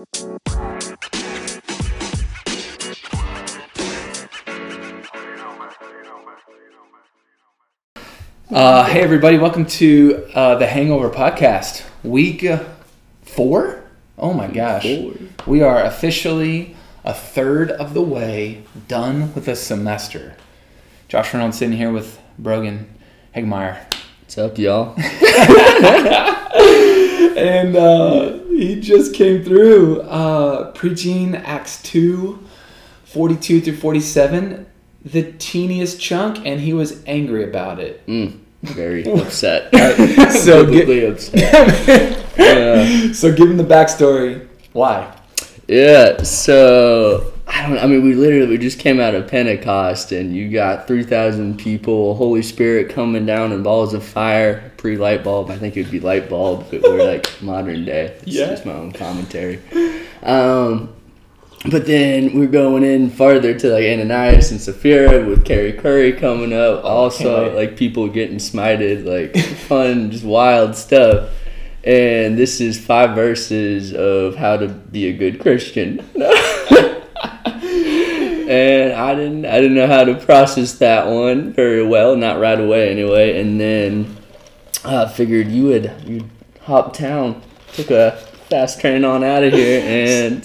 Uh, hey, everybody, welcome to uh, the Hangover Podcast, week uh, four. Oh my gosh. Four. We are officially a third of the way done with a semester. Josh Reynolds sitting here with Brogan Hegmeyer. What's up, y'all? And uh, he just came through uh, preaching Acts 2 42 through 47, the teeniest chunk, and he was angry about it. Mm, very upset. So upset. Yeah. So, give him the backstory. Why? Yeah, so I don't. I mean, we literally we just came out of Pentecost, and you got three thousand people, Holy Spirit coming down in balls of fire, pre light bulb. I think it would be light bulb if it were like modern day. It's Yeah. just my own commentary. Um, but then we're going in farther to like Ananias and Sapphira with Carrie Curry coming up. Also, like people getting smited, like fun, just wild stuff. And this is five verses of how to be a good Christian. and I didn't I didn't know how to process that one very well, not right away anyway. And then I figured you would you hop town, took a fast train on out of here and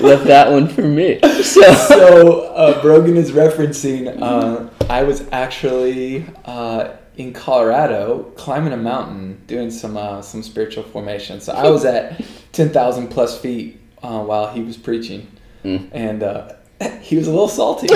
left that one for me. So so uh, Brogan is referencing. Uh, I was actually uh, in Colorado climbing a mountain, doing some uh, some spiritual formation. So I was at ten thousand plus feet uh, while he was preaching, Mm. and uh, he was a little salty.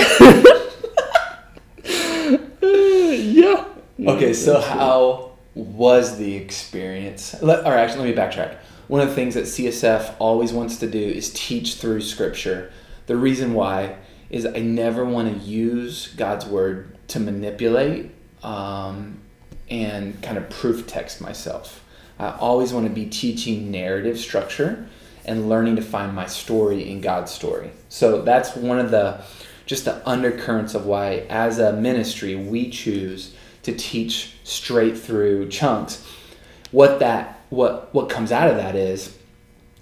yeah. Okay, so how was the experience? Let, or actually, let me backtrack. One of the things that CSF always wants to do is teach through Scripture. The reason why is I never want to use God's Word to manipulate um, and kind of proof text myself. I always want to be teaching narrative structure and learning to find my story in God's story. So that's one of the just the undercurrents of why as a ministry we choose to teach straight through chunks. What that what what comes out of that is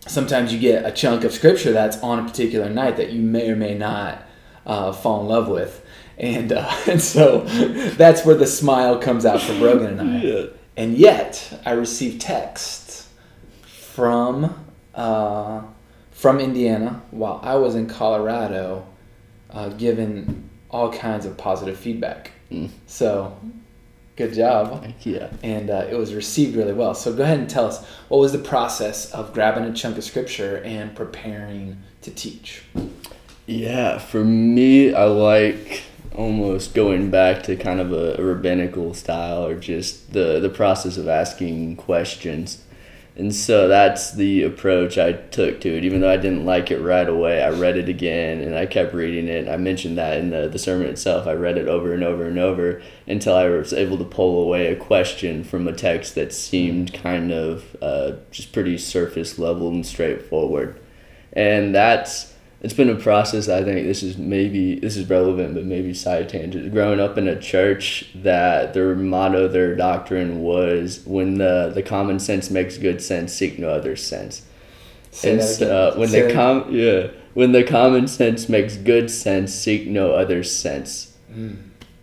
sometimes you get a chunk of scripture that's on a particular night that you may or may not uh, fall in love with. And, uh, and so that's where the smile comes out for Brogan and I. Yeah. And yet, I received texts from uh, from Indiana while I was in Colorado, uh, giving all kinds of positive feedback. Mm. So, good job, Heck yeah. and uh, it was received really well. So, go ahead and tell us what was the process of grabbing a chunk of scripture and preparing to teach. Yeah, for me, I like almost going back to kind of a, rabbinical style or just the, the process of asking questions. And so that's the approach I took to it. Even though I didn't like it right away, I read it again and I kept reading it. I mentioned that in the, the sermon itself. I read it over and over and over until I was able to pull away a question from a text that seemed kind of uh, just pretty surface level and straightforward. And that's it's been a process. I think this is maybe this is relevant, but maybe side tangent. Growing up in a church that their motto, their doctrine was, "When the the common sense makes good sense, seek no other sense." Say and so, uh, when Say the com yeah when the common sense makes good sense, seek no other sense.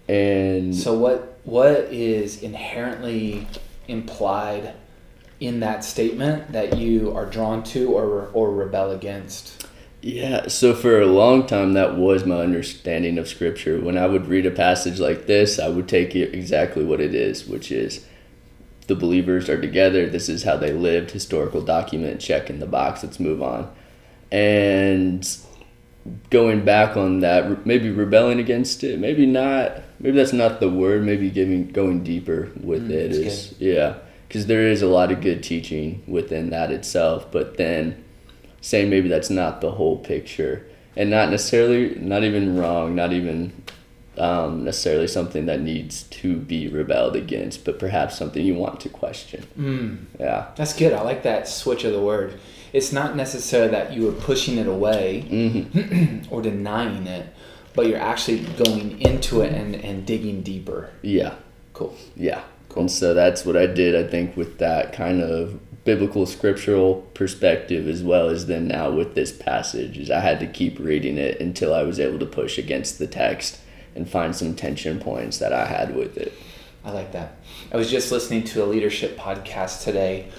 And So what what is inherently implied in that statement that you are drawn to or or rebel against? Yeah, so for a long time, that was my understanding of Scripture. When I would read a passage like this, I would take it exactly what it is, which is the believers are together. This is how they lived. Historical document, check in the box. Let's move on. And going back on that, maybe rebelling against it, maybe not. Maybe that's not the word. Maybe giving going deeper with Mm, it is yeah, because there is a lot of good teaching within that itself. But then saying maybe that's not the whole picture and not necessarily not even wrong not even um, necessarily something that needs to be rebelled against but perhaps something you want to question Mm, yeah that's good. I like that switch of the word. It's not necessarily that you are pushing it away hmm or denying it, but you're actually going into it and, and digging deeper. yeah Cool. yeah and so that's what i did i think with that kind of biblical scriptural perspective as well as then now with this passage is I had to keep reading it until I was able to push against the text and find some tension points that I had with it. I like that. I was just listening to a leadership podcast today,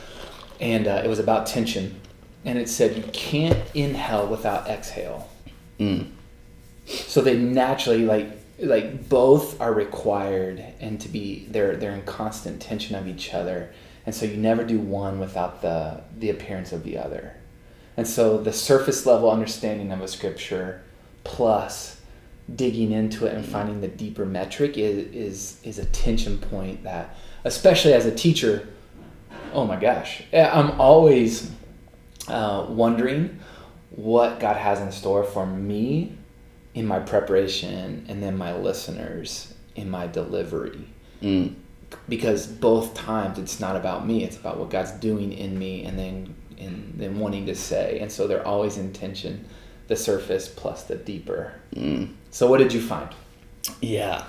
and uh, it was about tension, and it said you can't inhale without exhale. Mm. So they naturally like like both are required and to be they're they're in constant tension of each other and so you never do one without the the appearance of the other and so the surface level understanding of a scripture plus digging into it and finding the deeper metric is is is a tension point that especially as a teacher oh my gosh i'm always uh, wondering what god has in store for me in my preparation and then my listeners in my delivery. Mm. Because both times it's not about me, it's about what God's doing in me and then and then wanting to say. And so they're always in tension, the surface plus the deeper. Mm. So what did you find? Yeah.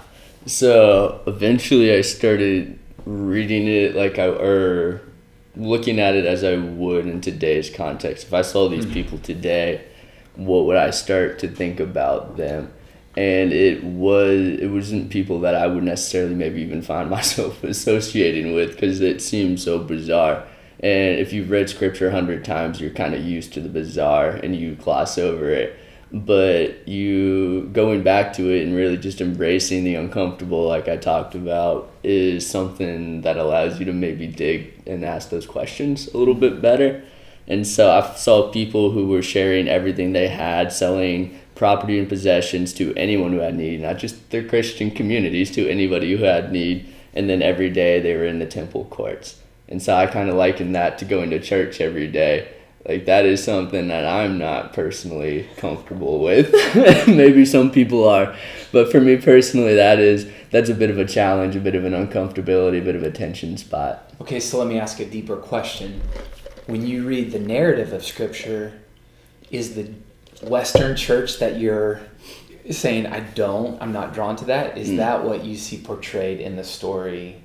So eventually I started reading it like I or looking at it as I would in today's context. If I saw these mm-hmm. people today, what would I start to think about them? And it was it wasn't people that I would necessarily maybe even find myself associating with because it seemed so bizarre. And if you've read scripture a hundred times, you're kind of used to the bizarre and you gloss over it. But you going back to it and really just embracing the uncomfortable, like I talked about, is something that allows you to maybe dig and ask those questions a little bit better and so I saw people who were sharing everything they had, selling property and possessions to anyone who had need, not just their Christian communities, to anybody who had need. And then every day they were in the temple courts. And so I kind of liken that to going to church every day. Like that is something that I'm not personally comfortable with. Maybe some people are, but for me personally, that is that's a bit of a challenge, a bit of an uncomfortability, a bit of a tension spot. Okay, so let me ask a deeper question when you read the narrative of Scripture, is the Western church that you're saying, I don't, I'm not drawn to that? Is mm. that what you see portrayed in the story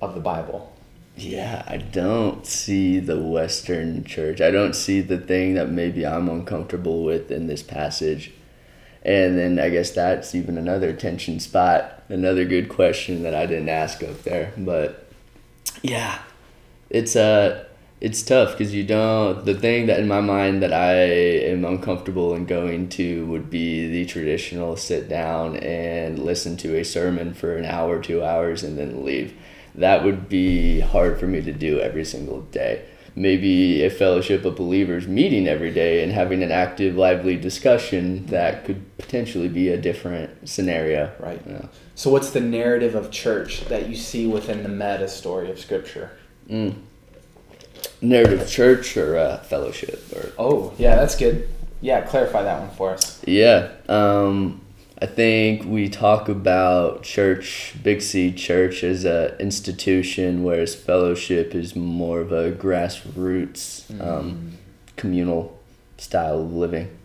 of the Bible? Yeah, I don't see the Western church. I don't see the thing that maybe I'm uncomfortable with in this passage. And then I guess that's even another tension spot, another good question that I didn't ask up there. But yeah, it's a. It's tough because you don't the thing that in my mind that i am uncomfortable in going to would be the traditional sit down and listen to a sermon for an hour two hours and then leave. That would be hard for me to do every single day. Maybe a fellowship of believers meeting every day and having an active lively discussion that could potentially be a different scenario. Right. Yeah. so what's the narrative of church that you see within the meta story of scripture? Mm narrative church or uh, fellowship or? Oh yeah that's good. Yeah clarify that one for us. Yeah um, i think we talk about church big c church as a institution whereas fellowship is more of a grassroots mm. um, communal style of living.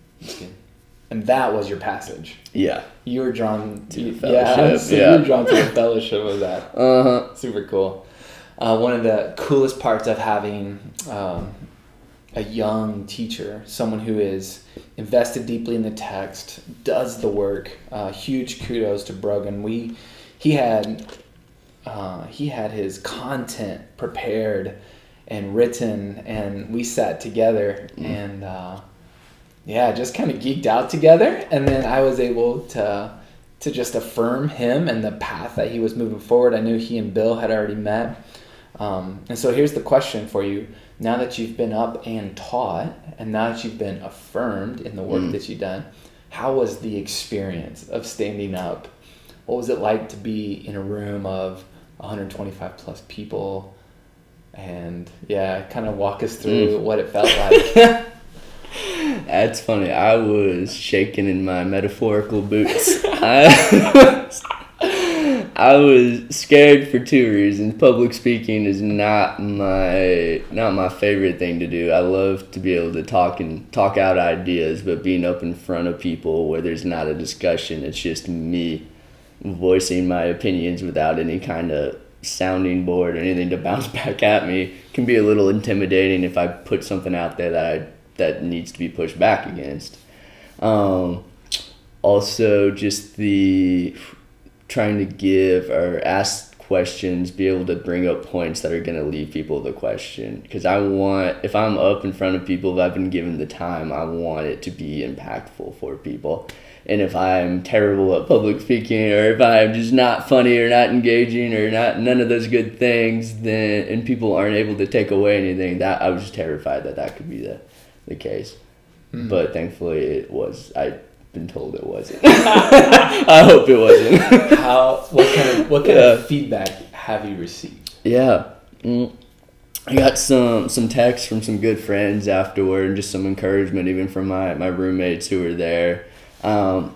And that was your passage. Yeah. You were drawn to fellowship yeah, so yeah. you were drawn to the fellowship of that. Uh-huh. Super cool uh, one of the coolest parts of having um, a young teacher, someone who is invested deeply in the text, does the work. Uh, huge kudos to Brogan. We he had uh, he had his content prepared and written, and we sat together mm. and uh, yeah, just kind of geeked out together. And then I was able to to just affirm him and the path that he was moving forward. I knew he and Bill had already met. Um, and so here's the question for you. Now that you've been up and taught, and now that you've been affirmed in the work mm. that you've done, how was the experience of standing up? What was it like to be in a room of 125 plus people? And yeah, kind of walk us through mm. what it felt like. That's funny. I was shaking in my metaphorical boots. I, I was scared for two reasons. Public speaking is not my not my favorite thing to do. I love to be able to talk and talk out ideas, but being up in front of people where there's not a discussion, it's just me voicing my opinions without any kind of sounding board or anything to bounce back at me can be a little intimidating if I put something out there that I that needs to be pushed back against. Um, also, just the trying to give or ask questions, be able to bring up points that are going to leave people the question. Because I want, if I'm up in front of people, if I've been given the time, I want it to be impactful for people. And if I'm terrible at public speaking, or if I'm just not funny or not engaging or not none of those good things, then and people aren't able to take away anything, that I was just terrified that that could be the, the case. Mm. But thankfully, it was. I been told it wasn't. I hope it wasn't. How? What kind of what kind yeah. of feedback have you received? Yeah, mm, I got some some texts from some good friends afterward, and just some encouragement, even from my my roommates who were there, um,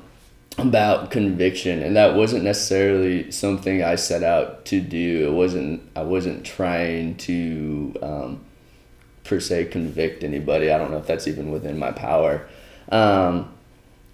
about conviction, and that wasn't necessarily something I set out to do. It wasn't. I wasn't trying to. Um, per se convict anybody. I don't know if that's even within my power. Um,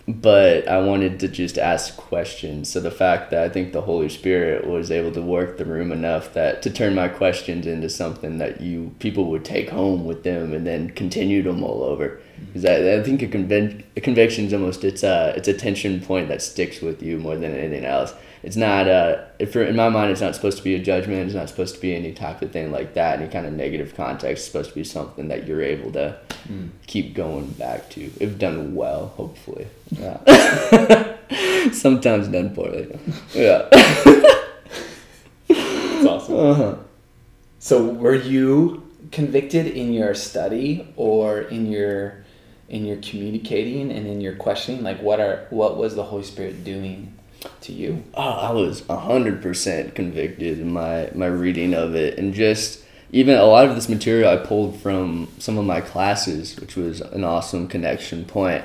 but I wanted to just ask questions. So the fact that I think the Holy Spirit was able to work the room enough that to turn my questions into something that you people would take home with them and then continue to mull over. Because I, I think a, convic- a conviction is almost it's a it's a tension point that sticks with you more than anything else it's not uh if in my mind it's not supposed to be a judgment it's not supposed to be any type of thing like that any kind of negative context it's supposed to be something that you're able to mm. keep going back to if done well hopefully. Yeah. Sometimes done poorly. Yeah. That's awesome. Uh-huh. so were you convicted in your study or in your in your communicating and in your questioning? Like what are what was the holy spirit doing to you? Oh, I was hundred percent convicted in my my reading of it, and just even a lot of this material I pulled from some of my classes, which was an awesome connection point.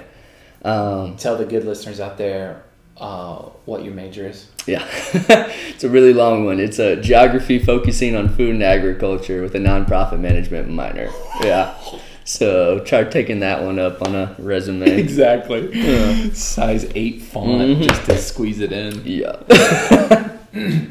Um, Tell the good listeners out there uh, what your major is. Yeah, it's a really long one. It's a geography focusing on food and agriculture with a nonprofit management minor. Yeah. So try taking that one up on a resume. exactly. Yeah. Size eight font mm-hmm. just to squeeze it in. Yeah.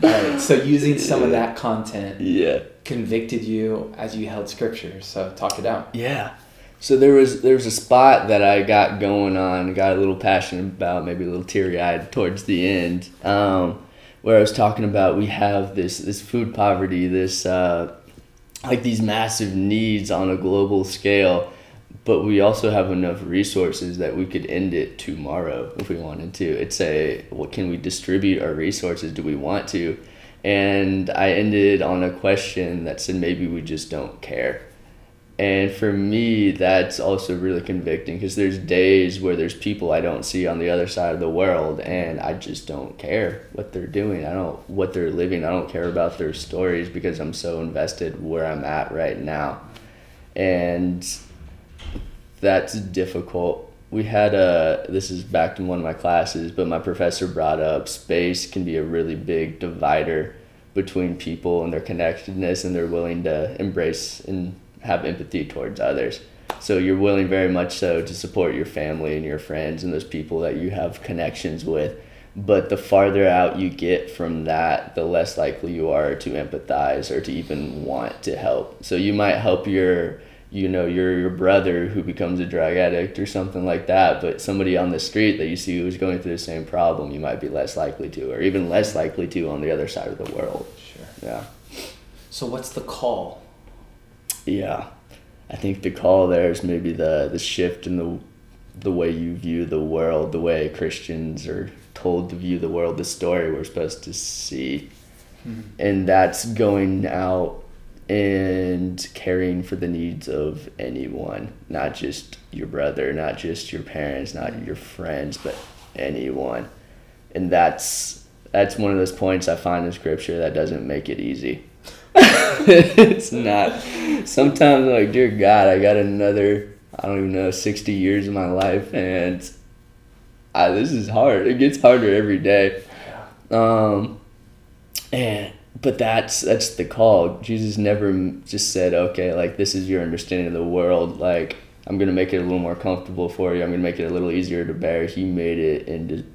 All right. So using some of that content. Yeah. Convicted you as you held scripture. So talk it out. Yeah. So there was there was a spot that I got going on, got a little passionate about, maybe a little teary eyed towards the end, um, where I was talking about we have this this food poverty, this uh, like these massive needs on a global scale but we also have enough resources that we could end it tomorrow if we wanted to. It's a what can we distribute our resources? Do we want to? And i ended on a question that said maybe we just don't care and for me, that's also really convicting because there's days where there's people I don't see on the other side of the world and I just don't care what they're doing. I don't what they're living. I don't care about their stories because I'm so invested where I'm at right now. And that's difficult. We had a this is back in one of my classes, but my professor brought up space can be a really big divider between people and their connectedness and they're willing to embrace and have empathy towards others. So you're willing very much so to support your family and your friends and those people that you have connections with. But the farther out you get from that, the less likely you are to empathize or to even want to help. So you might help your you know your your brother who becomes a drug addict or something like that but somebody on the street that you see who's going through the same problem you might be less likely to or even less likely to on the other side of the world sure yeah so what's the call yeah, I think the call there is maybe the the shift in the the way you view the world, the way Christians are told to view the world, the story we're supposed to see, mm-hmm. and that's going out and caring for the needs of anyone, not just your brother, not just your parents, not your friends, but anyone. And that's that's one of those points I find in scripture that doesn't make it easy. it's not. Sometimes I'm like, dear God, I got another, I don't even know, 60 years of my life, and I, this is hard. It gets harder every day. Um, and but that's that's the call. Jesus never just said, okay, like this is your understanding of the world. Like I'm gonna make it a little more comfortable for you. I'm gonna make it a little easier to bear. He made it into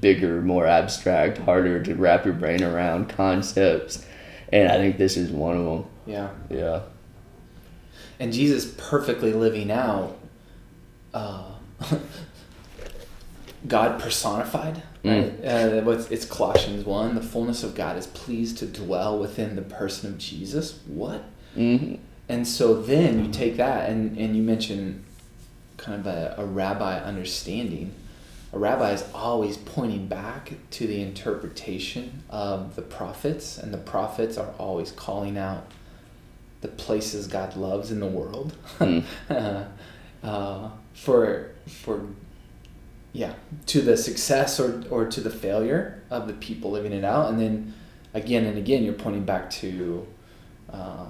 bigger, more abstract, harder to wrap your brain around concepts and I think this is one of them. Yeah. Yeah. And Jesus perfectly living out uh, God personified. Right? Uh, what's, it's Colossians 1. The fullness of God is pleased to dwell within the person of Jesus. What? hmm And so then you take that and, and you mention kind of a, a rabbi understanding. A rabbi is always pointing back to the interpretation of the prophets, and the prophets are always calling out the places God loves in the world. Mm. uh, for for yeah to the success or, or to the failure of the people living it out and then again and again you're pointing back to uh,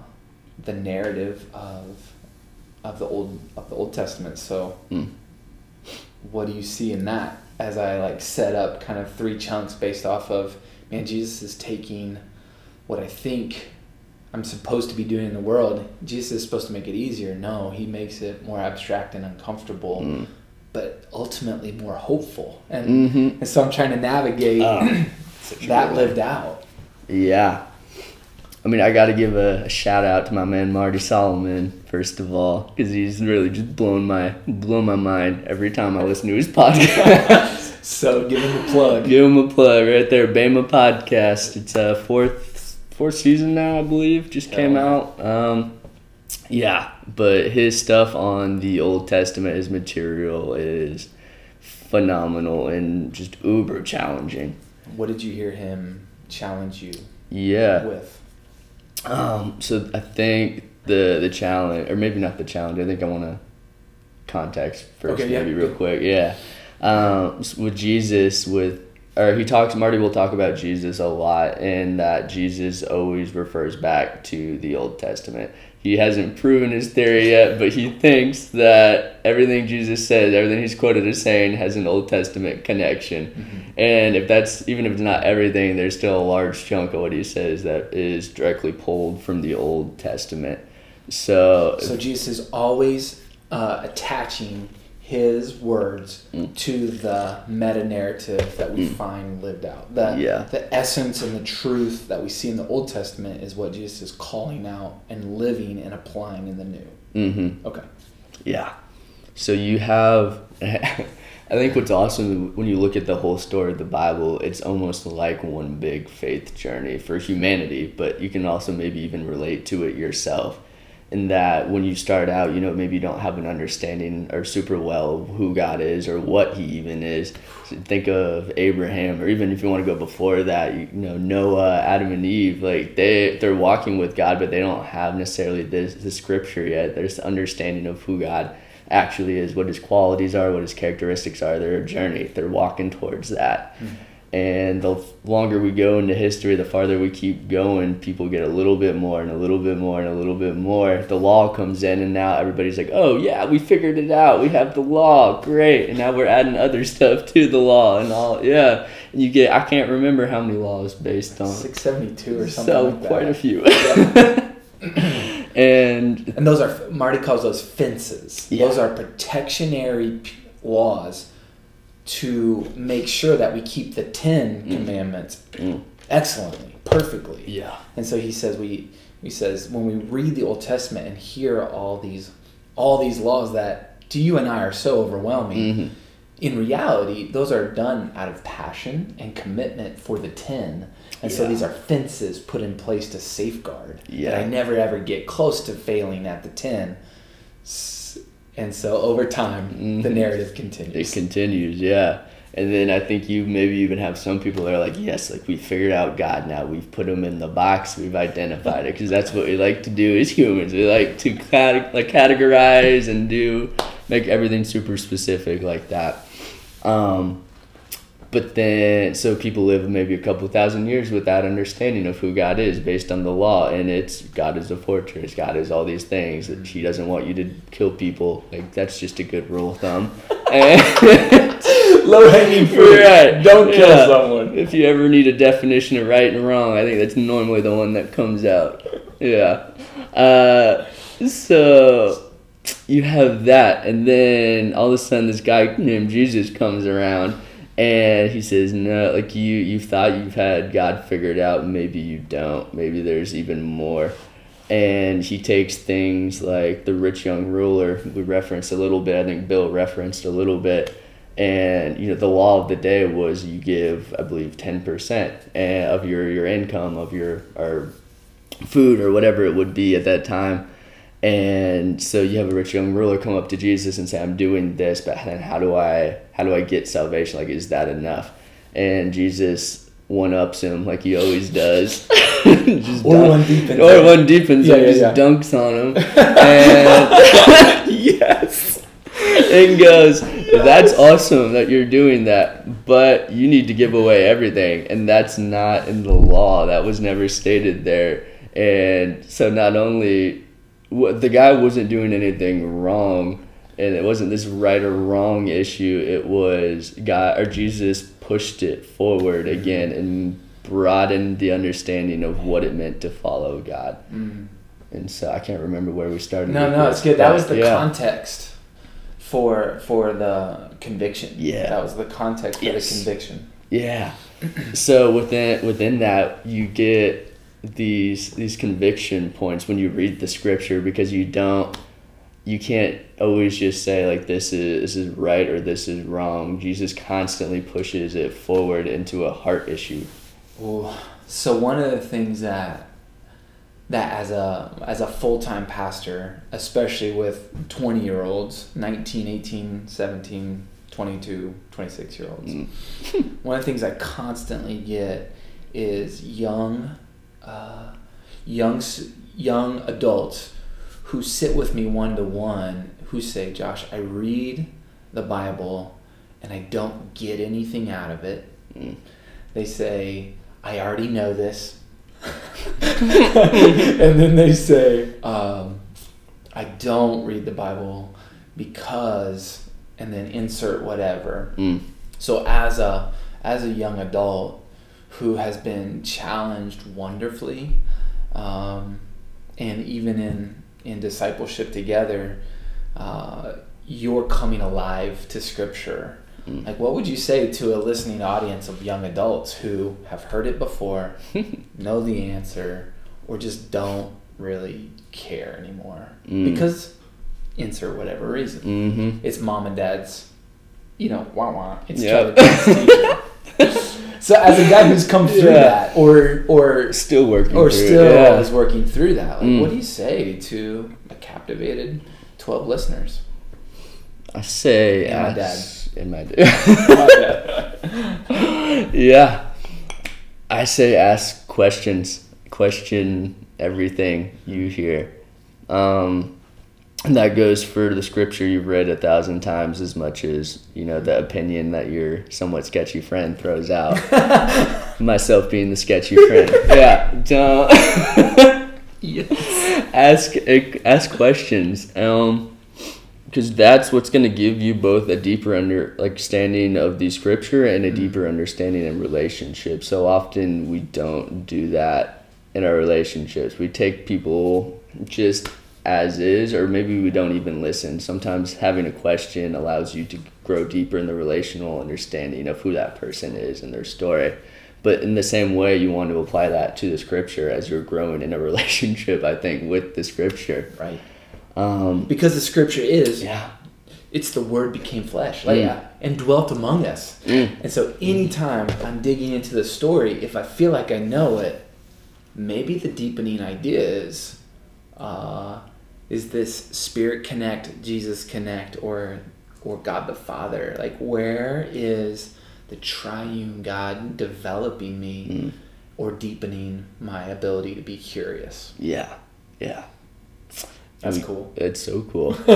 the narrative of of the old of the Old Testament so Mm. What do you see in that? As I like set up kind of three chunks based off of man Jesus is taking what I think I'm supposed to be doing in the world. Jesus is supposed to make it easier. No he makes it more abstract and uncomfortable Mm. but ultimately more hopeful. And, Mhm. and so I'm trying to navigate Ah, that lived out. Yeah. I mean, I got to give a, a shout out to my man Marty Solomon first of all, because he's really just blown my blown my mind every time I listen to his podcast. so give him a plug give him a plug right there, BEMA Podcast. It's a fourth fourth season now, I believe, just came out. Um, yeah, but his stuff on the Old Testament, his material is phenomenal and just uber challenging. what did you hear him challenge you Yeah. with Um, so I think the the challenge, or maybe not the challenge. I think I want to context first, Okay, yeah, maybe real good. quick. Yeah, um, with Jesus, with or he talks. Marty will talk about Jesus a lot, and that Jesus always refers back to the Old Testament. He hasn't proven his theory yet, but he thinks that everything Jesus says, everything he's quoted as saying, has an Old Testament connection. And if that's even if it's not everything, there's still a large chunk of what he says that is directly pulled from the Old Testament. So, So Jesus is always uh, attaching his words Mm. to the meta narrative that we find lived out. The, Yeah. the essence and the truth that we see in the Old Testament is what Jesus is calling out and living and applying in the new. hmm Okay. yeah. So you have, I think what's awesome when you look at the whole story of the Bible, it's almost like one big faith journey for humanity, but you can also maybe even relate to it yourself. In that when you start out, you know, maybe you don't have an understanding or super well who God is or what He even is. So think of Abraham, or even if you want to go before that, you, know, Noah, Adam, and Eve. Like they they're walking with God, but they don't have necessarily this the scripture yet. There's the understanding of who God actually is, what His qualities are, what His characteristics are. They're a journey. They're walking towards that. Hmm. And the longer we go into history, the farther we keep going, people get a little bit more and a little bit more and a little bit more. The law comes in, and now everybody's like, oh, yeah, we figured it out. We have the law. Great. And now we're adding other stuff to the law and all. Yeah. And you get, I can't remember how many laws based on. 672 or something So, like that. quite a few. and And those are Marty calls those fences. Yeah. Those are protectionary p- laws to make sure that we keep the 10 commandments Mm. excellently, perfectly. yeah. And so he says we he says when we read the Old Testament and hear all these all these laws that to you and I are so overwhelming. Mhm. In reality, those are done out of passion and commitment for the 10. And so these are fences put in place to safeguard Yeah. that I never ever get close to failing at the 10. S- And so over time, the Mhm. narrative continues. It continues. continues, yeah. And then I think you maybe even have some people that are like, yes, like we figured out God now. We've put him in the box. We've identified it because that's what we like to do as humans. We like to cate- like categorize and do make everything super specific like that. Um, but then, so people live maybe a couple thousand years without understanding of who God is based on the law, and it's God is a fortress, God is all these things. That He doesn't want you to kill people. Like that's just a good rule of thumb. And- Low hanging fruit. Right. Don't kill Yeah. someone. If you ever need a definition of right and wrong, I think that's normally the one that comes out. Yeah. Uh, so you have that, and then all of a sudden this guy named Jesus comes around, And he says, no, like you, you thought you've had God figured out. Maybe you don't. Maybe there's even more. And he takes things like the rich young ruler, we referenced a little bit. I think Bill referenced a little bit. And you know the law of the day was you give, I believe, ten percent eh, of your your income of your or food or whatever it would be at that time. And so you have a rich young ruler come up to Jesus and say, "I'm doing this, but then how do I how do I get salvation? Like, is that enough?" And Jesus one ups him like he always does. just or dunk, one deepens or one yeah, just yeah. dunks on him, and yes, and goes, "That's awesome that you're doing that, but you need to give away everything, and that's not in the law. That was never stated there." And so not only the guy wasn't doing anything wrong, and it wasn't this right or wrong issue. It was God or Jesus pushed it forward mm-hmm. again and broadened the understanding of what it meant to follow God. Mm-hmm. And so I can't remember where we started. No, no, it's good. That was the yeah. context for for the conviction. Yeah, that was the context for yes. the conviction. Yeah. so within within that, you get these these conviction points when you read the scripture because you don't you can't always just say like this is this is right or this is wrong. Jesus constantly pushes it forward into a heart issue. Well, so one of the things that that as a as a full-time pastor, especially with 20 year olds, 19, 18, 17, 22, 26 year olds. Mm. one of the things I constantly get is young uh, young young adults who sit with me one to one who say, "Josh, I read the Bible and I don't get anything out of it." Mm. They say, "I already know this," and then they say, um, "I don't read the Bible because," and then insert whatever. Mm. So as a as a young adult, who has been challenged wonderfully. Um, and even in, in discipleship together, uh, you're coming alive to Scripture. Mm. Like, what would you say to a listening audience of young adults who have heard it before, know the answer, or just don't really care anymore? Mm. Because, insert whatever reason. Mm-hmm. It's mom and dad's, you know, wah wah. It's yep. so as a guy who's come through yeah. that, or or still working, or still yeah. is working through that, like, mm. what do you say to a captivated twelve listeners? I say, and my dad, and my dad. yeah, I say ask questions, question everything you hear. Um, that goes for the scripture you've read a thousand times as much as you know the opinion that your somewhat sketchy friend throws out myself being the sketchy friend yeah don't yes. ask ask questions um because that's what's going to give you both a deeper under like standing of the scripture and a mm-hmm. deeper understanding in relationships so often we don't do that in our relationships we take people just as is, or maybe we don't even listen. Sometimes having a question allows you to grow deeper in the relational understanding of who that person is and their story. But in the same way, you want to apply that to the scripture as you're growing in a relationship, I think, with the scripture. Right. Um, because the scripture is, yeah, it's the word became flesh, like, mm. yeah, and dwelt among us. Mm. And so anytime I'm digging into the story, if I feel like I know it, maybe the deepening idea is, uh, is this spirit connect jesus connect or or god the father like where is the triune god developing me mm. or deepening my ability to be curious yeah yeah that's I mean, cool. It's so cool.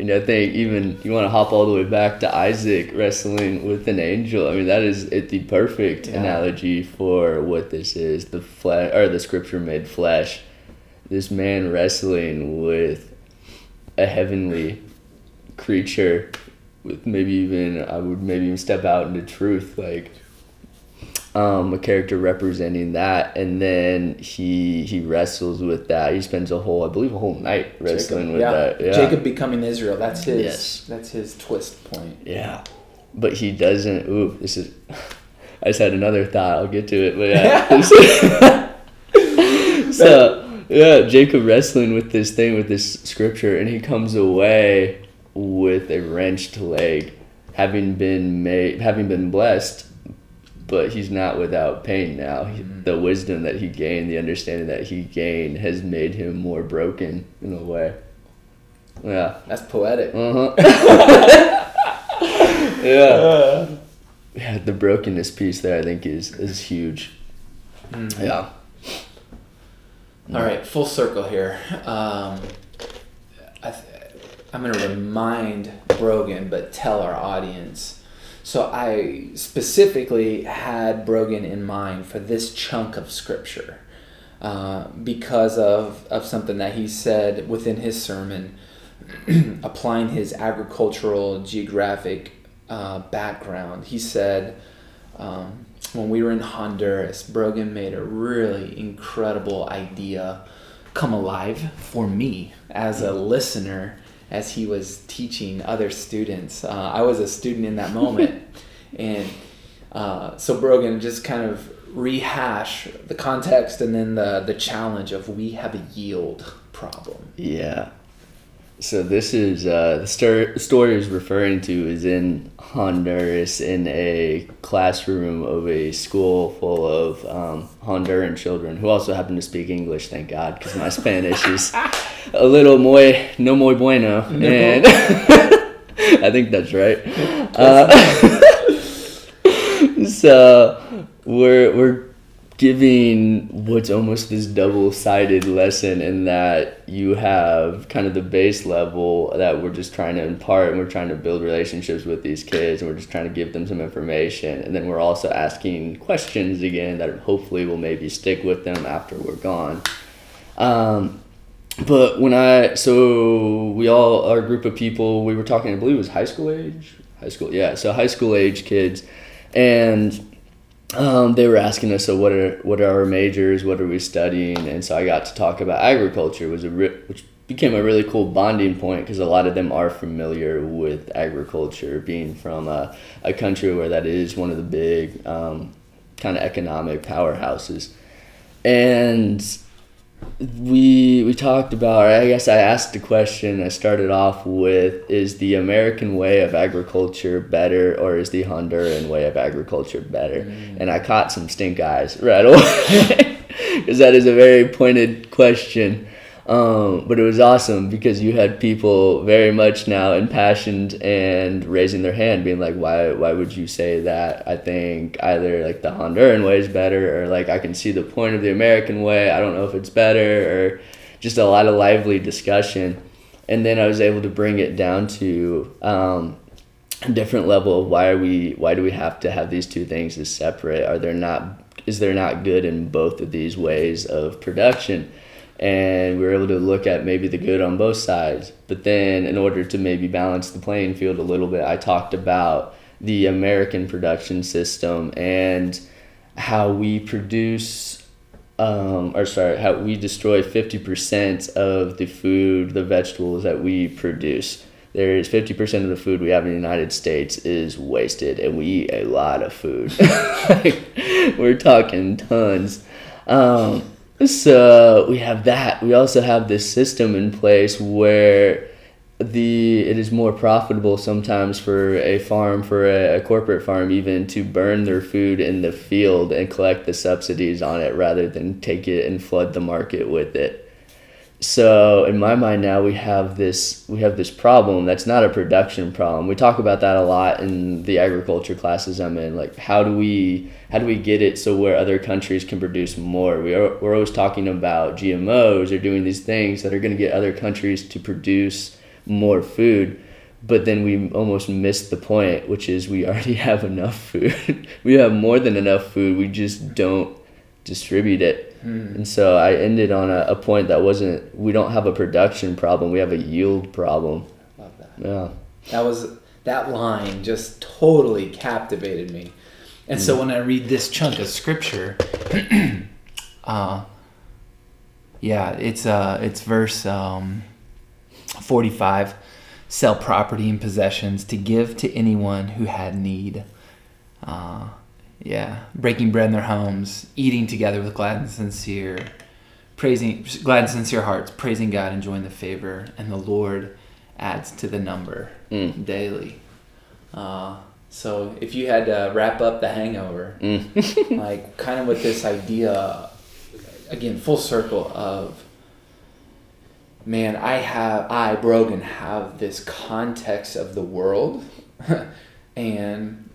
and I think even you want to hop all the way back to Isaac wrestling with an angel. I mean, that is it, the perfect yeah. analogy for what this is the flesh or the scripture made flesh this man wrestling with a heavenly creature with maybe even I would maybe even step out into truth like um, a character representing that and then he he wrestles with that he spends a whole I believe a whole night wrestling Jacob, with yeah. that yeah. Jacob becoming Israel that's his yes. that's his twist point yeah but he doesn't. Ooh, this is. I just had another thought. I'll get to it, but yeah. so yeah, Jacob wrestling with this thing with this scripture, and he comes away with a wrenched leg, having been made, having been blessed, but he's not without pain now. He, Mm-hmm. the wisdom that he gained, the understanding that he gained, has made him more broken in a way. Yeah. That's poetic. Uh huh. yeah. Yeah, the brokenness piece there, I think, is is huge. Mhm. Yeah. All right, full circle here. Um, I I'm going to remind Brogan, but tell our audience. So I specifically had Brogan in mind for this chunk of scripture uh, because of, of something that he said within his sermon, applying his agricultural geographic uh, background. He said, um, when we were in Honduras, Brogan made a really incredible idea come alive for me as a listener as he was teaching other students. Uh, I was a student in that moment. and uh, so Brogan just kind of rehash the context and then the, the challenge of we have a yield problem. Yeah. So this is uh, the stor- story is referring to is in Honduras in a classroom of a school full of um, Honduran children who also happen to speak English. Thank God, because my Spanish is a little muy no muy bueno, and I think that's right. Uh, so we're we're giving what's almost this double-sided lesson in that you have kind of the base level that we're just trying to impart and we're trying to build relationships with these kids and we're just trying to give them some information. And then we're also asking questions again that hopefully will maybe stick with them after we're gone. Um, but when i so we all our group of people we were talking i believe it was high school age? High school yeah so high school age kids. And um, they were asking us, so what are what are our majors? What are we studying? And so I got to talk about agriculture, was a re- which became a really cool bonding point because a lot of them are familiar with agriculture, being from a, a country where that is one of the big um, kind of economic powerhouses. And we we talked about or I guess I asked a question I started off with is the American way of agriculture better or is the Honduran way of agriculture better? Mm. And I caught some stink eyes right away because that is a very pointed question um, but it was awesome because you had people very much now impassioned and raising their hand, being like, "Why? Why would you say that?" I think either like the Honduran way is better, or like I can see the point of the American way. I don't know if it's better, or just a lot of lively discussion. And then I was able to bring it down to um, a different level of why are we? Why do we have to have these two things as separate? Are there not? Is there not good in both of these ways of production? And we were able to look at maybe the good on both sides. But then, in order to maybe balance the playing field a little bit, I talked about the American production system and how we produce, um, or sorry, how we destroy 50% of the food, the vegetables that we produce. There's 50% of the food we have in the United States is wasted, and we eat a lot of food. We're talking tons. Um, so we have that. We also have this system in place where the it is more profitable sometimes for a farm, for a, a corporate farm even, to burn their food in the field and collect the subsidies on it rather than take it and flood the market with it. So in my mind now we have this we have this problem that's not a production problem. We talk about that a lot in the agriculture classes I'm in. Like how do we how do we get it so where other countries can produce more? We are we're always talking about GMOs or doing these things that are going to get other countries to produce more food. But then we almost missed the point, which is we already have enough food. we have more than enough food. We just don't distribute it. And so I ended on a, a point that wasn't, we don't have a production problem, we have a yield problem. Love that. Yeah. That was that line just totally captivated me. And so when I read this chunk of scripture, uh, yeah, it's uh, it's verse um, forty-five sell property and possessions to give to anyone who had need. Uh, yeah, breaking bread in their homes, eating together with glad and sincere, praising glad and sincere hearts, praising God, enjoying the favor, and the Lord adds to the number Mm. daily. Uh, so if you had to wrap up the hangover, Mm. like kind of with this idea, again, full circle of, man, I have, I, Brogan, have this context of the world and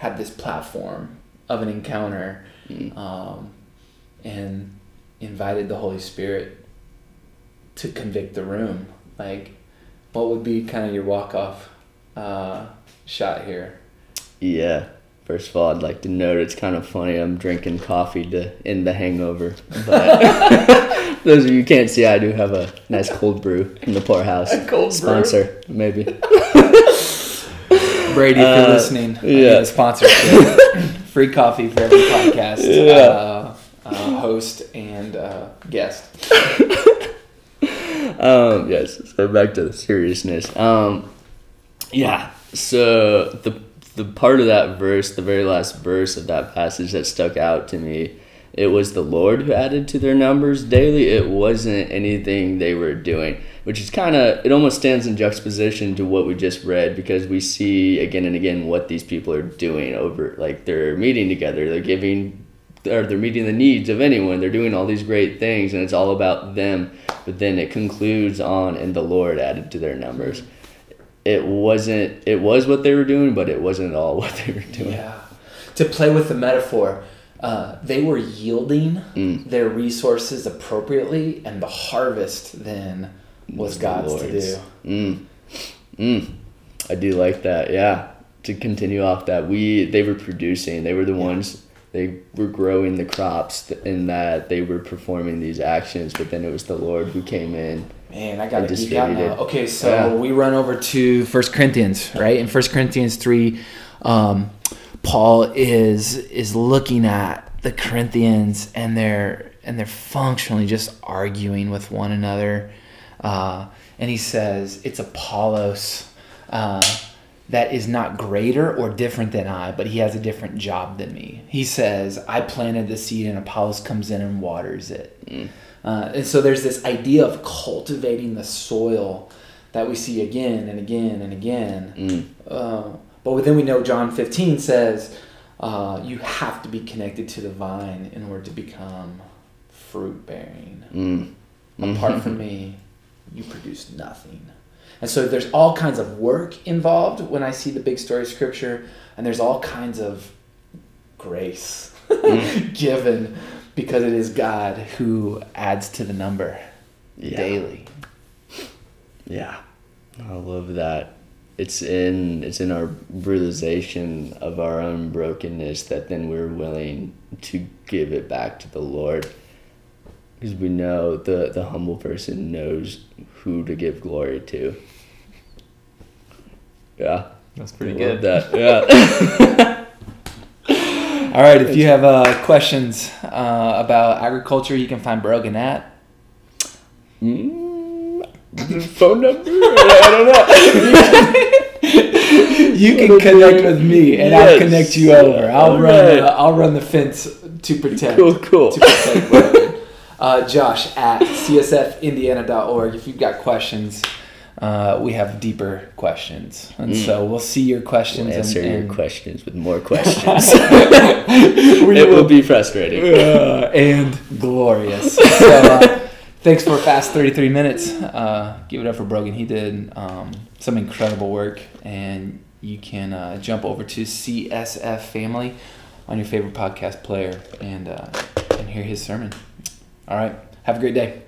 have this platform of an encounter Mm. um, and invited the Holy Spirit to convict the room. Like, what would be kind of your walk off uh, shot here? Yeah. First of all, I'd like to note it's kind of funny. I'm drinking coffee to end the hangover. But those of you who can't see, I do have a nice cold brew in the poorhouse. A cold brew? Sponsor, maybe. Brady, if you're Uh, listening, I yeah. need a sponsorship. Free coffee for every podcast Yeah. uh, uh, host and uh, guest. um, yes. So back to the seriousness. Um, yeah. So the the part of that verse, the very last verse of that passage that stuck out to me, it was the Lord who added to their numbers daily. It wasn't anything they were doing, which is kind of it almost stands in juxtaposition to what we just read because we see again and again what these people are doing over like they're meeting together, they're giving or they're meeting the needs of anyone. They're doing all these great things, and it's all about them. But then it concludes on, and the Lord added to their numbers. It wasn't. It was what they were doing, but it wasn't all what they were doing. Yeah. To play with the metaphor, uh, they were yielding Mm. their resources appropriately, and the harvest then the God's to do. Mm. Mm. I do like that. Yeah. To continue off that, we they were producing. They were the ones. They were growing the crops, in that they were performing these actions. But then it was the Lord who came in. Man, I geek out now. Okay, so Yeah. we run over to First Corinthians, right? In First Corinthians three, um, Paul is is looking at the Corinthians and they're and they're functionally just arguing with one another, uh, and he says it's Apollos. Uh, that is not greater or different than I, but he has a different job than me. He says, I planted the seed and Apollos comes in and waters it. Uh, and so there's this idea of cultivating the soil that we see again and again and again. Mm. Uh, but then we know John 15 says uh, you have to be connected to the vine in order to become fruit bearing. Mm. Apart from me, you produce nothing. And so there's all kinds of work involved when I see the big story of scripture, and there's all kinds of grace given because it is God who adds to the number Yeah. daily. Yeah, I love that. It's in it's in our realization of our own brokenness that then we're willing to give it back to the Lord, because we know the the humble person knows who to give glory to. Yeah, That's pretty good. I love That yeah. All right, if you have uh, questions uh, about agriculture, you can find Brogan at. Mm, phone number? I don't know. You can connect with me, and I'll connect you over. I'll All run. right. Uh, I'll run the fence to protect. Cool, cool. To protect. Uh, Josh at csfindiana.org. If you've got questions, uh, we have deeper questions, and so we'll see your questions We'll answer and, your questions with more questions. it will be frustrating. uh, and glorious. So, uh, thanks for fast 33 minutes. Uh, give it up for Brogan. He did um, some incredible work, and you can uh, jump over to CSF Family on your favorite podcast player and uh, and hear his sermon. All right. Have a great day.